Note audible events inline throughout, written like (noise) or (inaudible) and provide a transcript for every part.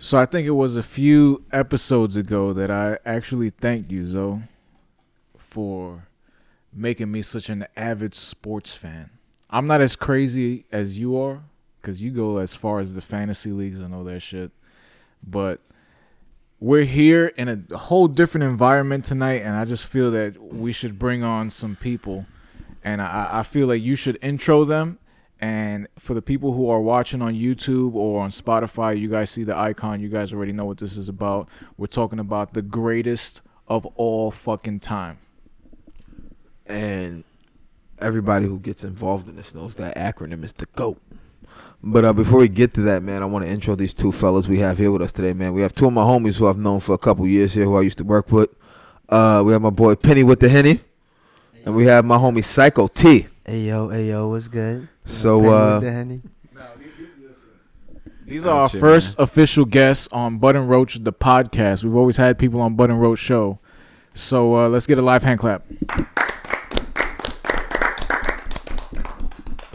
So I think it was a few episodes ago that I actually thanked you, Zoe, for making me such an avid sports fan. I'm not as crazy as you are, because you go as far as the fantasy leagues and all that shit. But we're here in a whole different environment tonight, and I just feel that we should bring on some people. And I, I feel like you should intro them and for the people who are watching on YouTube or on Spotify, you guys see the icon. You guys already know what this is about. We're talking about the greatest of all fucking time. And everybody who gets involved in this knows that acronym is the GOAT. But uh, before we get to that, man, I want to intro these two fellas we have here with us today, man. We have two of my homies who I've known for a couple years here, who I used to work with. Uh, we have my boy Penny with the Henny, and we have my homie Psycho T. Hey yo, hey yo, what's good? So, uh, the These are our first official guests on Button Roach, the podcast. We've always had people on Button Roach show. So uh, let's get a live hand clap.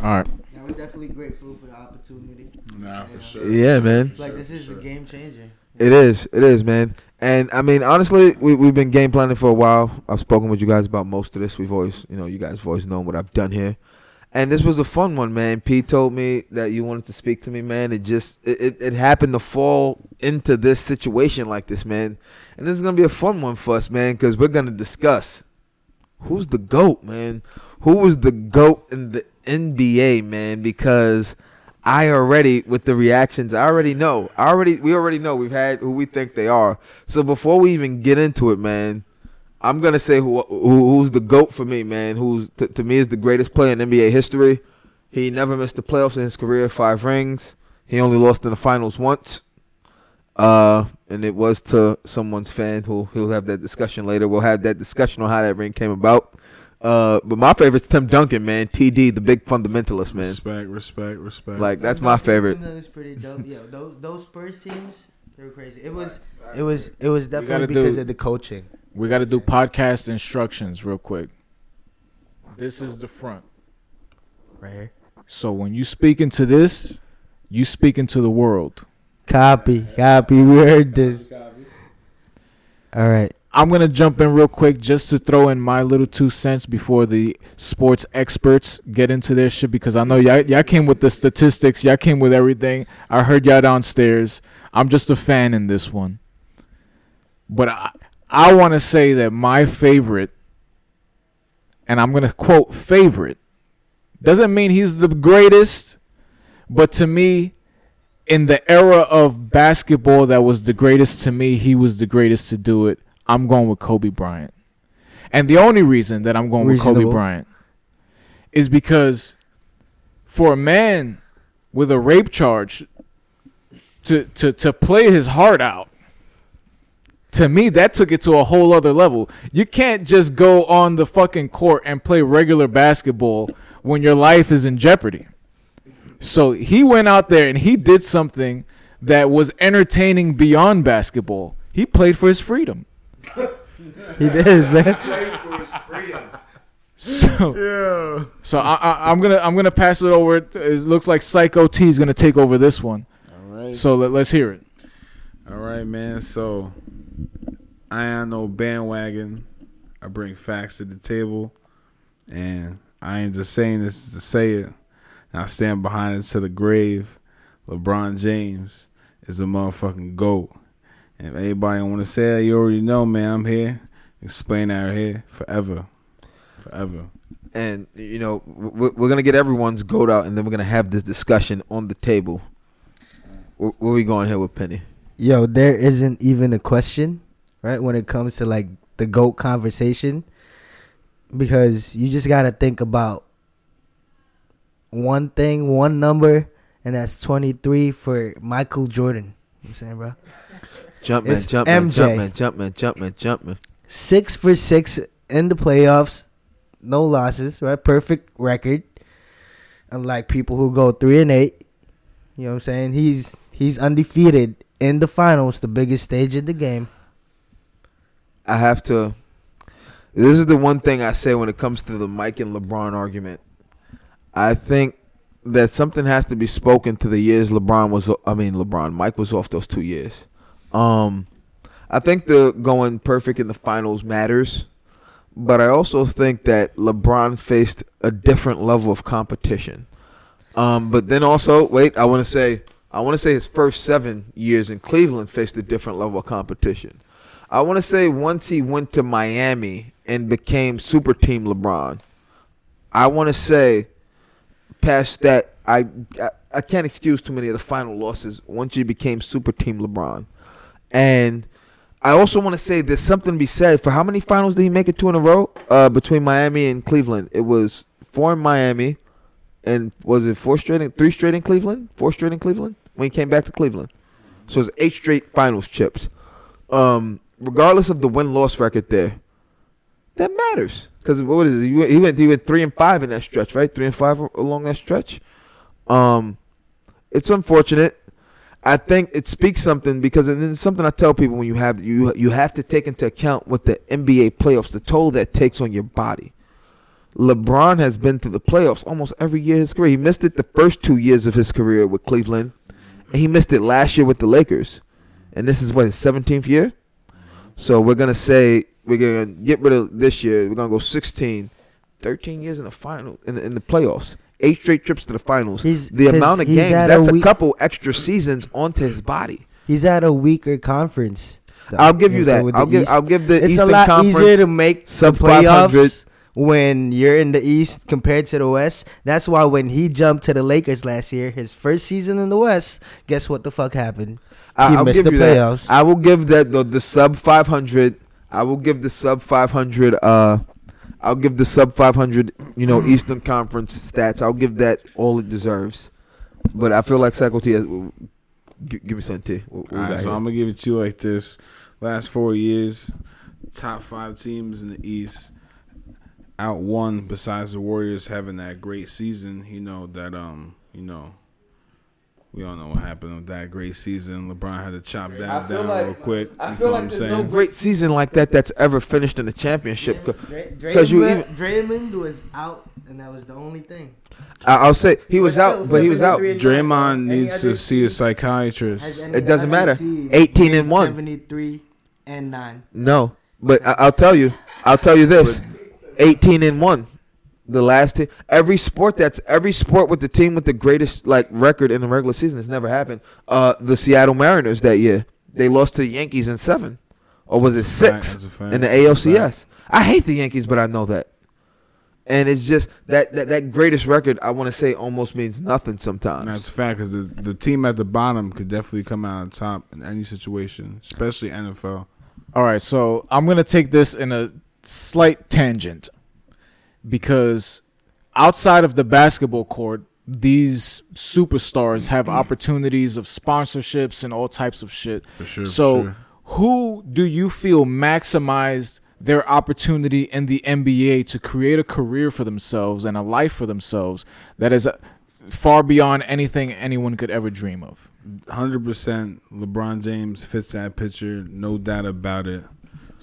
All right. Yeah, we're definitely grateful for the opportunity. Nah, for sure. Yeah, man. Like this is a game changer. It is. It is, man. And I mean, honestly, we we've been game planning for a while. I've spoken with you guys about most of this. We've always, you know, you guys have always known what I've done here. And this was a fun one, man. Pete told me that you wanted to speak to me, man. It just it, it, it happened to fall into this situation like this, man. And this is gonna be a fun one for us, man, because we're gonna discuss who's the goat, man. Who was the goat in the NBA, man? Because I already with the reactions, I already know. I already we already know we've had who we think they are. So before we even get into it, man, I'm gonna say who, who who's the goat for me, man. Who's t- to me is the greatest player in NBA history. He never missed the playoffs in his career, five rings. He only lost in the finals once. Uh, and it was to someone's fan who he'll have that discussion later. We'll have that discussion on how that ring came about. Uh, but my favorite's Tim Duncan, man. TD, the big fundamentalist, man. Respect, respect, respect. Like that's my favorite. Team was pretty dope. Yo, (laughs) those those Spurs teams, they were crazy. It was it was it was definitely because do- of the coaching. We got to do podcast instructions real quick. This is the front. Right here. So when you speak into this, you speak into the world. Copy, copy. We heard this. All right. I'm gonna jump in real quick just to throw in my little two cents before the sports experts get into their shit because I know y'all, y'all came with the statistics, y'all came with everything. I heard y'all downstairs. I'm just a fan in this one, but I I want to say that my favorite, and I'm gonna quote favorite, doesn't mean he's the greatest, but to me, in the era of basketball that was the greatest to me, he was the greatest to do it. I'm going with Kobe Bryant. And the only reason that I'm going with Kobe Bryant is because for a man with a rape charge to to to play his heart out to me that took it to a whole other level. You can't just go on the fucking court and play regular basketball when your life is in jeopardy. So he went out there and he did something that was entertaining beyond basketball. He played for his freedom. He did, man. So, so I, I, I'm gonna I'm gonna pass it over. It looks like Psycho T is gonna take over this one. All right. So let, let's hear it. All right, man. So I ain't no bandwagon. I bring facts to the table, and I ain't just saying this to say it. And I stand behind it to the grave. LeBron James is a motherfucking goat. And if anybody want to say it, you already know, man. I'm here. Explain that here forever, forever. and you know we're, we're gonna get everyone's goat out, and then we're gonna have this discussion on the table. Where, where we going here with Penny? Yo, there isn't even a question, right? When it comes to like the GOAT conversation. Because you just gotta think about one thing, one number, and that's twenty three for Michael Jordan. You know what I'm saying, bro? Jumpman, It's Jumpman, MJ. Jumpman, Jumpman, Jumpman, Jumpman. Six for six in the playoffs, no losses, right? Perfect record. Unlike people who go three and eight. You know what I'm saying? He's he's undefeated in the finals, the biggest stage in the game. I have to. This is the one thing I say when it comes to the Mike and LeBron argument. I think that something has to be spoken to the years LeBron was. I mean, LeBron, Mike was off those two years. Um, I think the going perfect in the finals matters, but I also think that LeBron faced a different level of competition. Um, but then also, wait, I want to say, I want to say his first seven years in Cleveland faced a different level of competition. I want to say once he went to Miami and became super team LeBron, I want to say past that, I, I I can't excuse too many of the final losses once you became super team LeBron, and I also want to say there's something to be said for how many finals did he make it to in a row uh, between Miami and Cleveland? It was four in Miami, and was it four straight, in, three straight in Cleveland, four straight in Cleveland when he came back to Cleveland. So it's eight straight finals chips. Um, regardless of the win loss record there, that matters because what is it? He went, he went he went three and five in that stretch, right? Three and five along that stretch. Um, it's unfortunate. I think it speaks something because it's something I tell people when you have you you have to take into account what the NBA playoffs, the toll that takes on your body. LeBron has been through the playoffs almost every year of his career. He missed it the first two years of his career with Cleveland, and he missed it last year with the Lakers. And this is what his seventeenth year. So we're gonna say we're gonna get rid of this year. We're gonna go 16, 13 years in the final in the, in the playoffs. Eight straight trips to the finals. He's- the amount of games. at a That's a, couple extra seasons onto his body. He's at a weaker conference. though. I'll give you so that. with I'll give. East- I'll give the it's Eastern a lot Conference easier to make sub 500. playoffs when you're in the East compared to the West. That's why when he jumped to the Lakers last year, his first season in the West, guess what the fuck happened? I- he I'll missed give the you that. playoffs. I will give that the, the sub 500. I will give the sub 500. Uh, I'll give the sub 500. You know, Eastern Conference stats. I'll give that all it deserves. But I feel like Psycho T. Has, give, give me some T. What, what All right, so here? I'm gonna give it to you like this: last four years, top five teams in the East, out one besides the Warriors having that great season. You know that um, you know, we all know what happened with that great season. LeBron had to chop that feel down like- real quick. I feel know like there's I'm no great season like that that's ever finished in a championship. Because you even, Draymond was out, and that was the only thing. I- I'll say he was But out, but he was out. Draymond needs to see a psychiatrist. any It doesn't matter. 18 and made one. 73 and 9. No, but I'll tell you. I'll tell you this: eighteen and one. The last team, every sport that's every sport with the team with the greatest like record in the regular season has never happened. Uh, the Seattle Mariners that year they lost to the Yankees in seven, or was it That's a fact, six that's a fact, in the that's ALCS? I hate the Yankees, but I know that, and it's just that that, that greatest record. I want to say almost means nothing sometimes. That's a fact because the, the team at the bottom could definitely come out on top in any situation, especially NFL. All right, so I'm gonna take this in a slight tangent because outside of the basketball court, these superstars have (clears throat) opportunities of sponsorships and all types of shit. For sure, for So, sure. who do you feel maximized their opportunity in the NBA to create a career for themselves and a life for themselves that is uh, far beyond anything anyone could ever dream of? Hundred percent, LeBron James fits that picture, no doubt about it.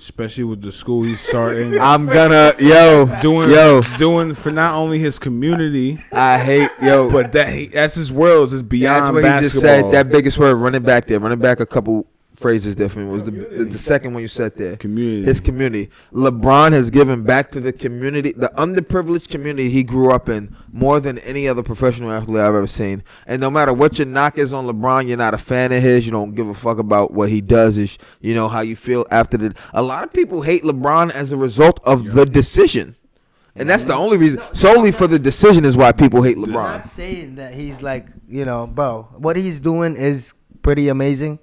Especially with the school he's starting, (laughs) I'm gonna yo doing yo. doing for not only his community, I hate yo, but that he, that's his world. It's beyond That's what he basketball. just said. That biggest word, running back there. Running back a couple phrases there for was the, the second one you said there. community. His community. LeBron has given back to the community, the underprivileged community he grew up in, more than any other professional athlete I've ever seen. And no matter what your knock is on LeBron, you're not a fan of his. You don't give a fuck about what he does. Is you know how you feel after the. A lot of people hate LeBron as a result of the decision. And that's the only reason, solely for the decision, is why people hate LeBron. I'm LeBron. not saying that he's like, you know, bro, what he's doing is pretty amazing.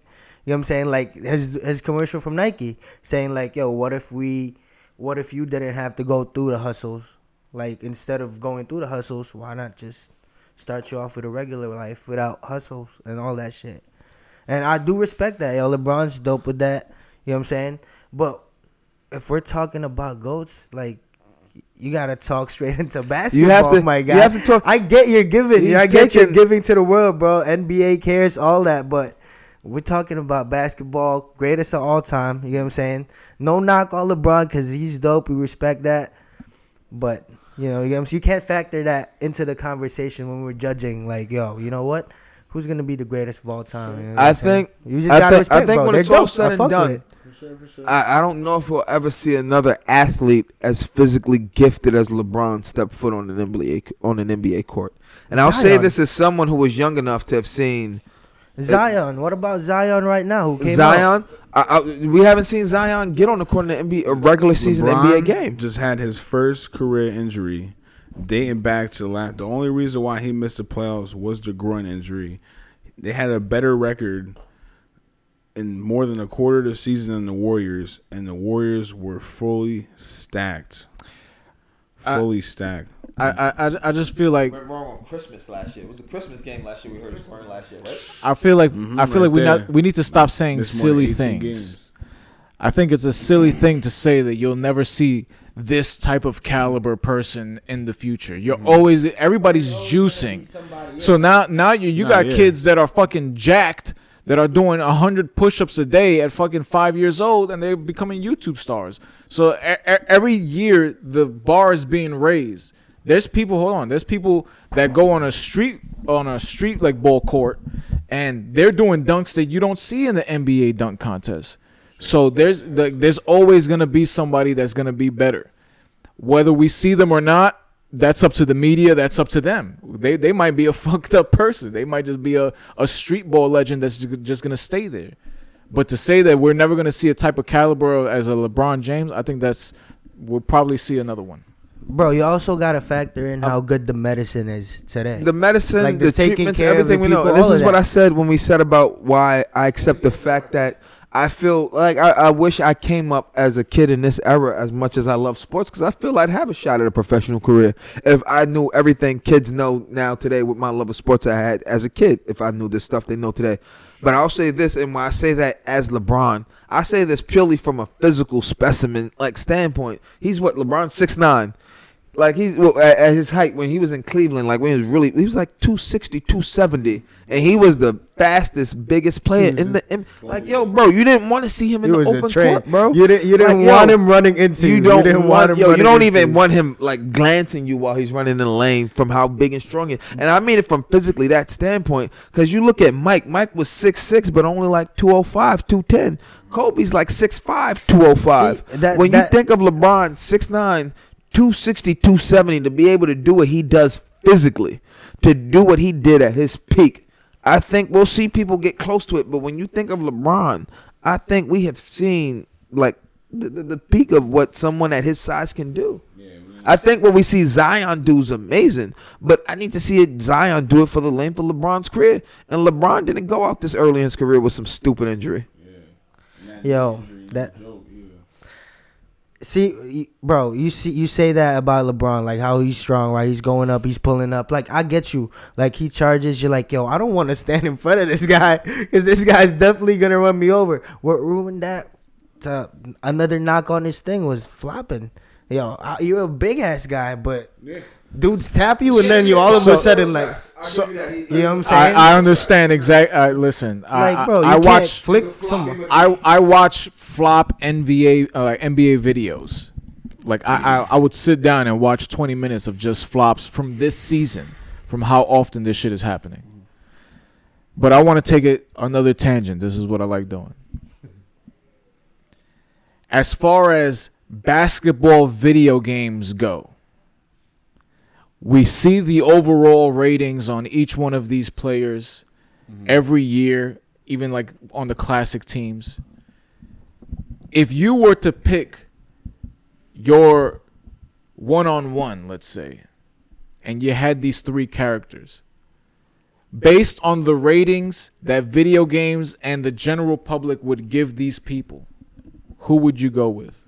You know what I'm saying? Like his his commercial from Nike saying like, yo, what if we what if you didn't have to go through the hustles? Like instead of going through the hustles, why not just start you off with a regular life without hustles and all that shit? And I do respect that. Yo, LeBron's dope with that. You know what I'm saying? But if we're talking about goats, like you gotta talk (laughs) straight into basketball. You have to- my you have to talk- I get you're giving. I get you're giving to the world, bro. NBA cares all that, but we're talking about basketball, greatest of all time. You know what I'm saying? No knock on LeBron because he's dope. We respect that, but You know, you, get what I'm you can't factor that into the conversation when we're judging. Like, yo, you know what? Who's gonna be the greatest of all time? You know I I'm saying? think- you just gotta think- I respect, think bro. when They're it's all said I and done. I, I don't know if we'll ever see another athlete as physically gifted as LeBron step foot on an NBA on an NBA court. And I'll say this as someone who was young enough to have seen Zion. What about Zion right now? Who came out? Zion. I, I, we haven't seen Zion get on the court in the NBA, a regular season LeBron NBA game. Just had his first career injury, dating back to last. The only reason why he missed the playoffs was the groin injury. They had a better record in more than a quarter of the season than the Warriors, and the Warriors were fully stacked. I- Fully stacked. I, I I- I just feel like Went wrong on Christmas last year. It was a Christmas game last year. We heard his wearing last year, right? I feel like Mhm, I feel right like we there. not we need to stop saying Missed more than silly things. games. I think it's a silly thing to say that you'll never see this type of caliber person in the future. You're Mm-hmm. always everybody's juicing. So now now you you Nah, got yeah. kids that are fucking jacked that are doing 100 push-ups a day at fucking 5 years old and they're becoming YouTube stars. So e- e- every year the bar is being raised. There's people hold on, there's people that go on a street on a street like ball court and they're doing dunks that you don't see in the NBA dunk contest. So there's the, there's always going to be somebody that's going to be better. Whether we see them or not, that's up to the media. That's up to them. They they might be a (laughs) fucked up person. They might just be a, a street ball legend that's just gonna stay there. But to say that we're never gonna see a type of caliber as a LeBron James, I think that's we'll probably see another one. Bro, you also gotta factor in how good the medicine is today. The medicine, Like the, the taking treatments, care of everything we know. people, this is what. I said when we said about why I accept the fact that I feel like I, I wish I came up as a kid in this era as much as I love sports because I feel I'd have a shot at a professional career if I knew everything kids know now today with my love of sports I had as a kid. If I knew this stuff they know today. But I'll say this, and when I say that as LeBron, I say this purely from a physical specimen like standpoint. He's what LeBron six nine. Like he well, at, at his height when he was in Cleveland, like when he was really he was like 260, 270, and he was the fastest, biggest player in the in, like yo, bro. You didn't want to see him in He the open court, bro. You didn't. You didn't Like, yo, want him running into You you. don't didn't want, him yo. You don't even you. want him like glancing you while he's running in the lane from how big and strong he is. And I mean it from physically that standpoint. Because you look at Mike. Mike was six six, but only like 205, 210. Kobe's like 6'5", 205. See, that- when that- you think of LeBron, 6'9", 260, 270, to be able to do what he does physically, to do what he did at his peak, I think we'll see people get close to it. But when you think of LeBron, I think we have seen like the, the, the peak of what someone at his size can do. I think what we see Zion do is amazing, but I need to see Zion do it for the length of LeBron's career. And LeBron didn't go out this early in his career with some stupid injury. Yo, that- See, bro, you see, you say that about LeBron, like how he's strong, right? He's going up, he's pulling up. Like I get you. Like he charges, you're like, yo, I don't want to stand in front of this guy (laughs) because this guy's definitely gonna run me over. What ruined that? To another knock on this thing was flopping. Yo, I- you're a big ass guy, but dudes tap you, and then you all of a sudden like, So- you know what I'm saying? I, I understand exactly. Uh, listen, I- like, bro, you I, I watch flick someone. I I watch flop NBA uh, like NBA videos. Like I, I I would sit down and watch 20 minutes of just flops from this season, from how often this shit is happening. But I want to take it another tangent. This is what I like doing. As far as basketball video games go, we see the overall ratings on each one of these players mm-hmm. every year, even like on the classic teams. If you were to pick your one on one, let's say, and you had these three characters, based on the ratings that video games and the general public would give these people, who would you go with?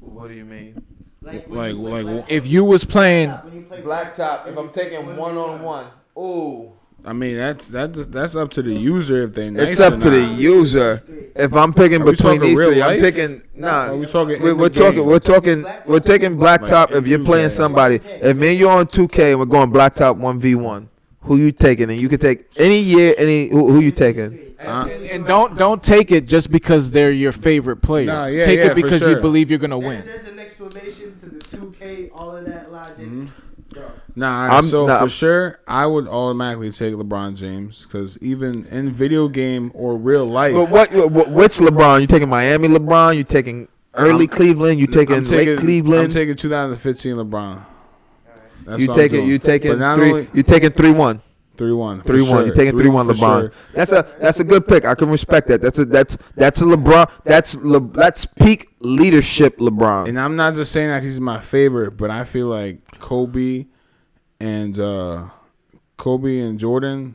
What do you mean? Like, like, If you was playing Blacktop. If I'm taking one on one, ooh. I mean, that's that's that's up to the user if they. Nice It's up or to the user. If I'm picking between these real three, I'm picking nah. Are we talking? We're, in we're talking. We're talking. We're taking blacktop. If you're playing somebody, if me and you're on 2K and we're going blacktop one v one, who you taking? And you can take any year, any who, who you taking? Uh, and don't don't take it just because they're your favorite player. Nah, yeah, take yeah, it for because you believe you're gonna win. There's an explanation to the 2K 2K, all of that logic. Mhm. Bro. Nah, I'm- so nah, for I'm- sure, I would automatically take LeBron James because even in video game or real life, But what, what? Which LeBron? You taking Miami LeBron? You taking early I'm- Cleveland? You taking, taking late Cleveland? I'm taking 2015 LeBron. That's you what I'm taking doing. you taking But three? only you taking three one? Three one, Three one. You're taking three one LeBron? That's a that's a good pick. I can respect that. That's a that's that's a LeBron. That's Le, that's peak leadership LeBron. And I'm not just saying that he's my favorite, but I feel like Kobe and uh, Kobe and Jordan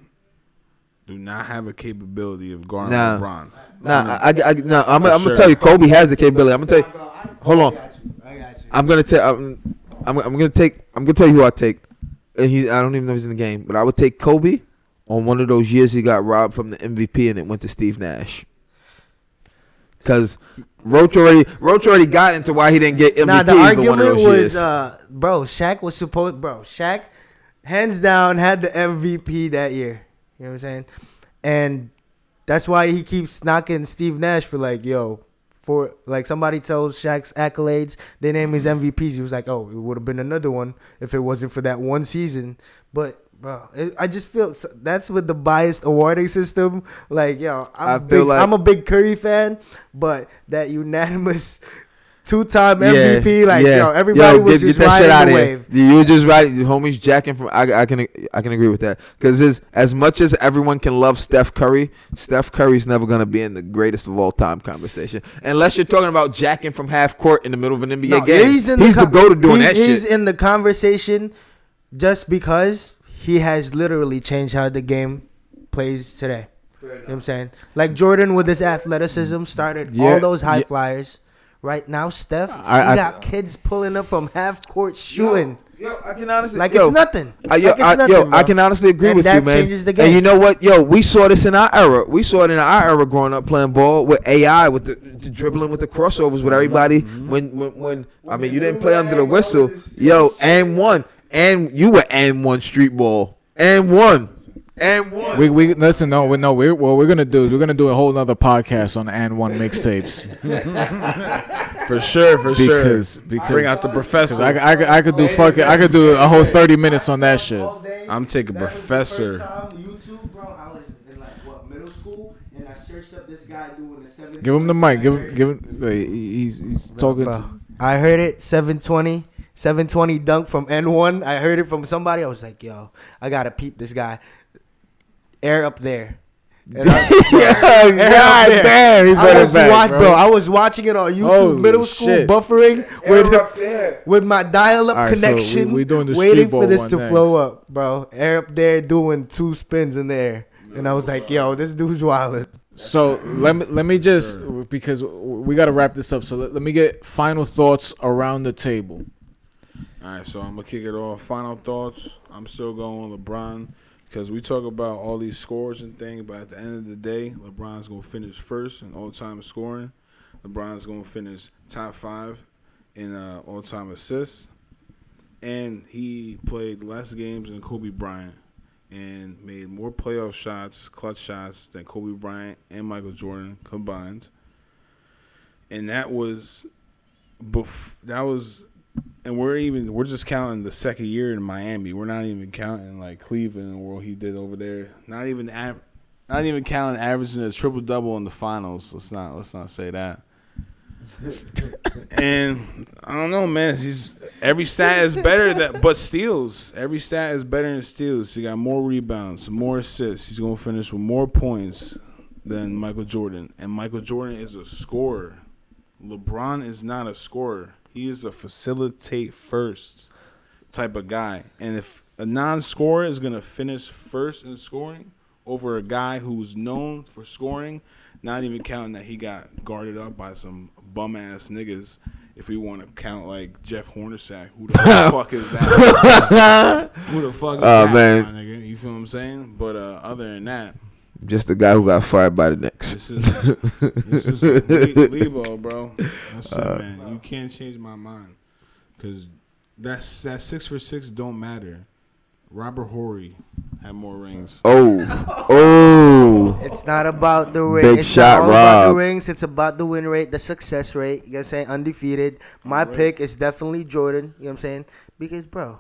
do not have a capability of guarding Nah. LeBron. Nah, I, I, I nah, I'm, I'm sure. gonna tell you, Kobe has the capability. I'm gonna tell you. Hold on. I got you. I got you. I'm gonna tell. I'm, I'm, I'm gonna take. I'm gonna tell you who I take. And he, I don't even know if he's in the game, but I would take Kobe on one of those years he got robbed from the MVP and it went to Steve Nash. Because Roach already, Roach already got into why he didn't get MVP. Nah, the for one of argument was, uh, bro, Shaq was supposed, bro, Shaq, hands down, had the MVP that year. You know what I'm saying? And that's why he keeps knocking Steve Nash for like, yo, for like somebody tells Shaq's accolades, they name his MVPs. He was like, oh, it would have been another one if it wasn't for that one season. But bro, it, I just feel that's with the biased awarding system. Like, yo, I'm I a big, like- I'm a big Curry fan, but that unanimous. Two-time Yeah, MVP, like yeah. yo, everybody Yo, was get- just get that shit riding outta the wave. You were just right. The homies jacking from. I, I can I can agree with that because as much as everyone can love Steph Curry, Steph Curry's never gonna be in the greatest of all time conversation unless you're talking about jacking from half court in the middle of an NBA No, game. he's in the, con- go to doing he's, that he's shit. in the conversation just because he has literally changed how the game plays today. You know what I'm saying? Like Jordan with his athleticism started Yeah, all those high yeah. flyers. Right now, Steph, I- you I- got kids pulling up from half court shooting Yo, I can honestly like yo, it's nothing. I, yo, like it's I, nothing, yo. I can honestly agree And with that you, man. changes the game. And you know what, yo, we saw this in our era. We saw it in our era growing up playing ball with AI, with the, the dribbling, with the crossovers, with everybody. Mm-hmm. When, when, when I mean, you didn't play under the whistle, yo, and one, and you were and one street ball, and one, and one. We we listen. No, we no. We what we're gonna do is we're gonna do a whole nother podcast on and one mixtapes (laughs) For sure, for because sure. because Bring out the professor. I, I, could- I could do fucking I could do a whole thirty minutes on that shit. I'm taking That was the professor. YouTube, bro. I was in like what middle school, and I searched up this guy doing the seven. Give him the mic. Give him give him. He's he's talking. Bro, To, I heard it 720, 720 dunk from N1. I heard it from somebody. I was like, yo, I gotta peep this guy. Air up there. And I- (laughs) yeah, Air up God there. damn, he I was back, watch, bro. bro. I was watching it on YouTube, Holy middle school, shit. buffering with up there. with my dial-up All right, so we- connection, we doing the waiting for this to next. flow up, bro. Air up there doing two spins in there, and I was like, yo, this dude's wild. So let me let me just because we got to wrap this up. So let, let me get final thoughts around the table. All right, so I'm gonna kick it off. Final thoughts. I'm still going with LeBron because we talk about all these scores and things, but at the end of the day, LeBron's gonna finish first in all-time scoring. LeBron's gonna finish top five in uh, all-time assists, and he played less games than Kobe Bryant and made more playoff shots, clutch shots than Kobe Bryant and Michael Jordan combined. And that was, bef- that was and we're even we're just counting the second year in Miami. We're not even counting like Cleveland and what he did over there. Not even not even counting averaging a triple double in the finals. Let's not let's not say that. (laughs) and I don't know, man. He's every stat is better that, but steals. Every stat is better than steals. He got more rebounds, more assists. He's gonna finish with more points than Michael Jordan. And Michael Jordan is a scorer. LeBron is not a scorer. He is a facilitate first type of guy. And if a non-scorer is going to finish first in scoring over a guy who's known for scoring, not even counting that he got guarded up by some bum ass niggas. If we want to count like Jeff Hornacek, who the (laughs) fuck is that? (laughs) who the fuck is Oh, that, man. nigga? You feel what I'm saying? But uh, other than that, Just the guy who got fired by the Knicks. this is this is (laughs) Lebo, bro. That's it, uh, man. You can't change my mind because that's that six for six don't matter. Robert Horry had more rings. Oh, (laughs) oh. It's not about the ring. Big it's shot, not all about the Rob. rings. It's about the win rate, the success rate. You know what I'm saying? Undefeated. My pick is definitely Jordan. You know what I'm saying? Because, bro,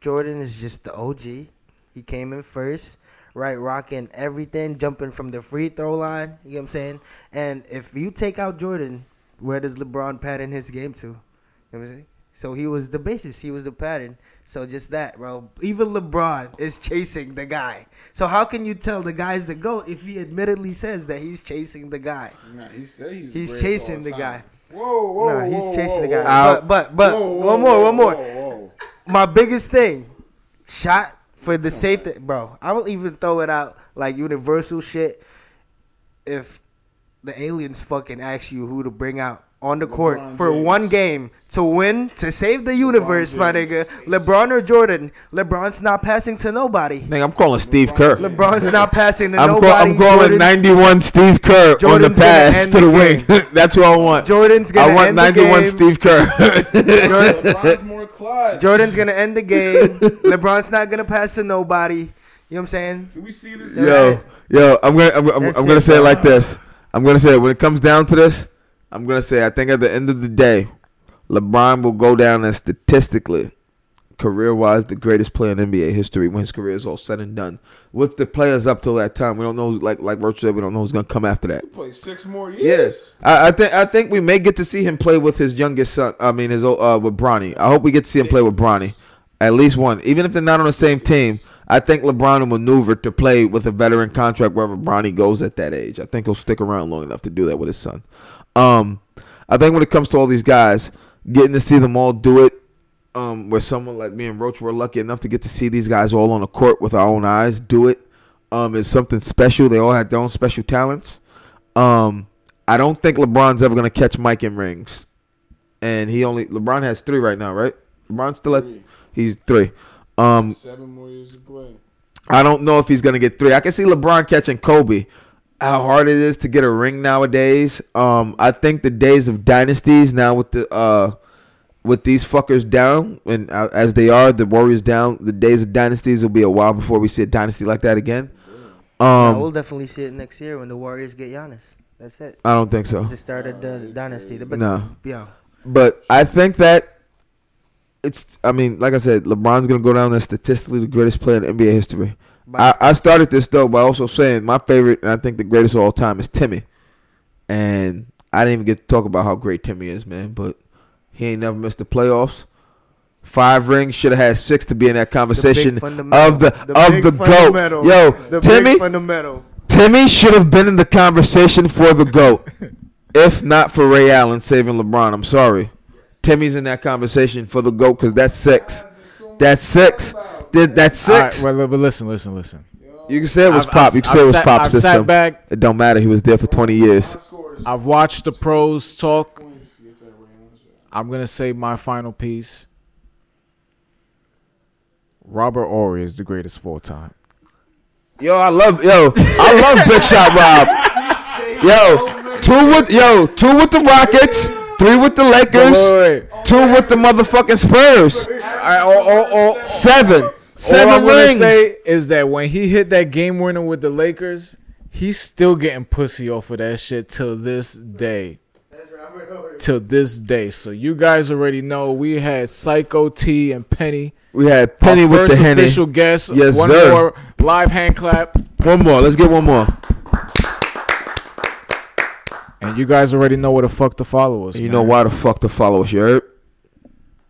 Jordan is just the OG. He came in first, right? Rocking everything, jumping from the free throw line. You know what I'm saying? And if you take out Jordan, where does LeBron pattern his game to? You know what I'm saying? So he was the basis. He was the pattern. So just that, bro. Even LeBron is chasing the guy. So how can you tell the guy's the goat if he admittedly says that he's chasing the guy? Nah, he said he's, He's chasing the guy. Whoa, whoa, nah, he's whoa, chasing the guy. whoa. But but but Whoa, whoa, one more, one more. whoa, whoa. My biggest thing, shot for the safety, bro. I will even throw it out like universal shit. If the aliens fucking ask you who to bring out on the court LeBron for James. one game to win to save the universe, my nigga, LeBron or Jordan, LeBron's not passing to nobody. Nigga, I'm calling Steve Kerr. LeBron's not passing to I'm, call, nobody. I'm calling Jordan- 91 Steve Kerr Jordan's on the pass to the, the wing. (laughs) That's who I want. Jordan's gonna I want end the 91 game. Steve Kerr. (laughs) LeBron's clutch. Jordan's gonna end the game. (laughs) LeBron's not gonna pass to nobody. You know what I'm saying? Can we see this? yo, yo, I'm gonna, I'm, I'm, I'm gonna it, say it like this. I'm gonna say it when it comes down to this. I'm gonna say I think at the end of the day, LeBron will go down as statistically, career-wise, the greatest player in NBA history when his career is all said and done. With the players up till that time, we don't know. Like like Roach said, we don't know who's gonna come after that. Play six more years. Yes, I, I think I think we may get to see him play with his youngest son. I mean, his old- uh with Bronny. I hope we get to see him play with Bronny, at least one. Even if they're not on the same team, I think LeBron will maneuver to play with a veteran contract wherever Bronny goes at that age. I think he'll stick around long enough to do that with his son. Um, I think when it comes to all these guys, getting to see them all do it, um, where someone like me and Roach were lucky enough to get to see these guys all on the court with our own eyes do it, um, is something special. They all had their own special talents. Um, I don't think LeBron's ever gonna catch Mike in rings, and he only LeBron has three right now, right? LeBron's still at Three. he's three. Um, Seven more years to play. I don't know if he's gonna get three. I can see LeBron catching Kobe. How hard it is to get a ring nowadays. Um, I think the days of dynasties now with the uh, with these fuckers down and uh, as they are, the Warriors down. The days of dynasties will be a while before we see a dynasty like that again. Yeah, Um, we'll definitely see it next year when the Warriors get Giannis. That's it. I don't think so. It's the start of the dynasty. The, but, No. Yeah. But I think that it's. I mean, like I said, LeBron's gonna go down as statistically the greatest player in NBA history. I, I started this though by also saying my favorite, and I think the greatest of all time is Timmy. And I didn't even get to talk about how great Timmy is, man. But he ain't never missed the playoffs. Five rings, should have had six to be in that conversation of the, of the goat. Yo, the Timmy, big fundamental. Timmy should have been in the conversation for the GOAT. (laughs) if not for Ray Allen saving LeBron. I'm sorry. Timmy's in that conversation for the GOAT because that's six. That's six. Th- That's All right, six. well, but listen, listen, listen. You can say it was I've- pop. I've- You can I've say it was sat- pop I've system. sat back. It don't matter. He was there for 20 years. I've watched the pros talk. I'm gonna say my final piece. Robert Horry is the greatest of all time. Yo, I love yo, I love Big Shot Rob. Yo, two with yo, two with the Rockets, three with the Lakers, two with the motherfucking Spurs. I, oh, oh, oh. all, all, all, Seven, all I'm gonna rings. say is that when he hit that game winner with the Lakers, he's still getting pussy off of that shit till this day. Till this day. So you guys already know we had Psycho T and Penny. We had Penny with the Henny. official guest. Yes, one sir. more live hand clap. One more. Let's get one more. And you guys already know where the fuck to follow us. And you man. know why the fuck to follow us, you heard?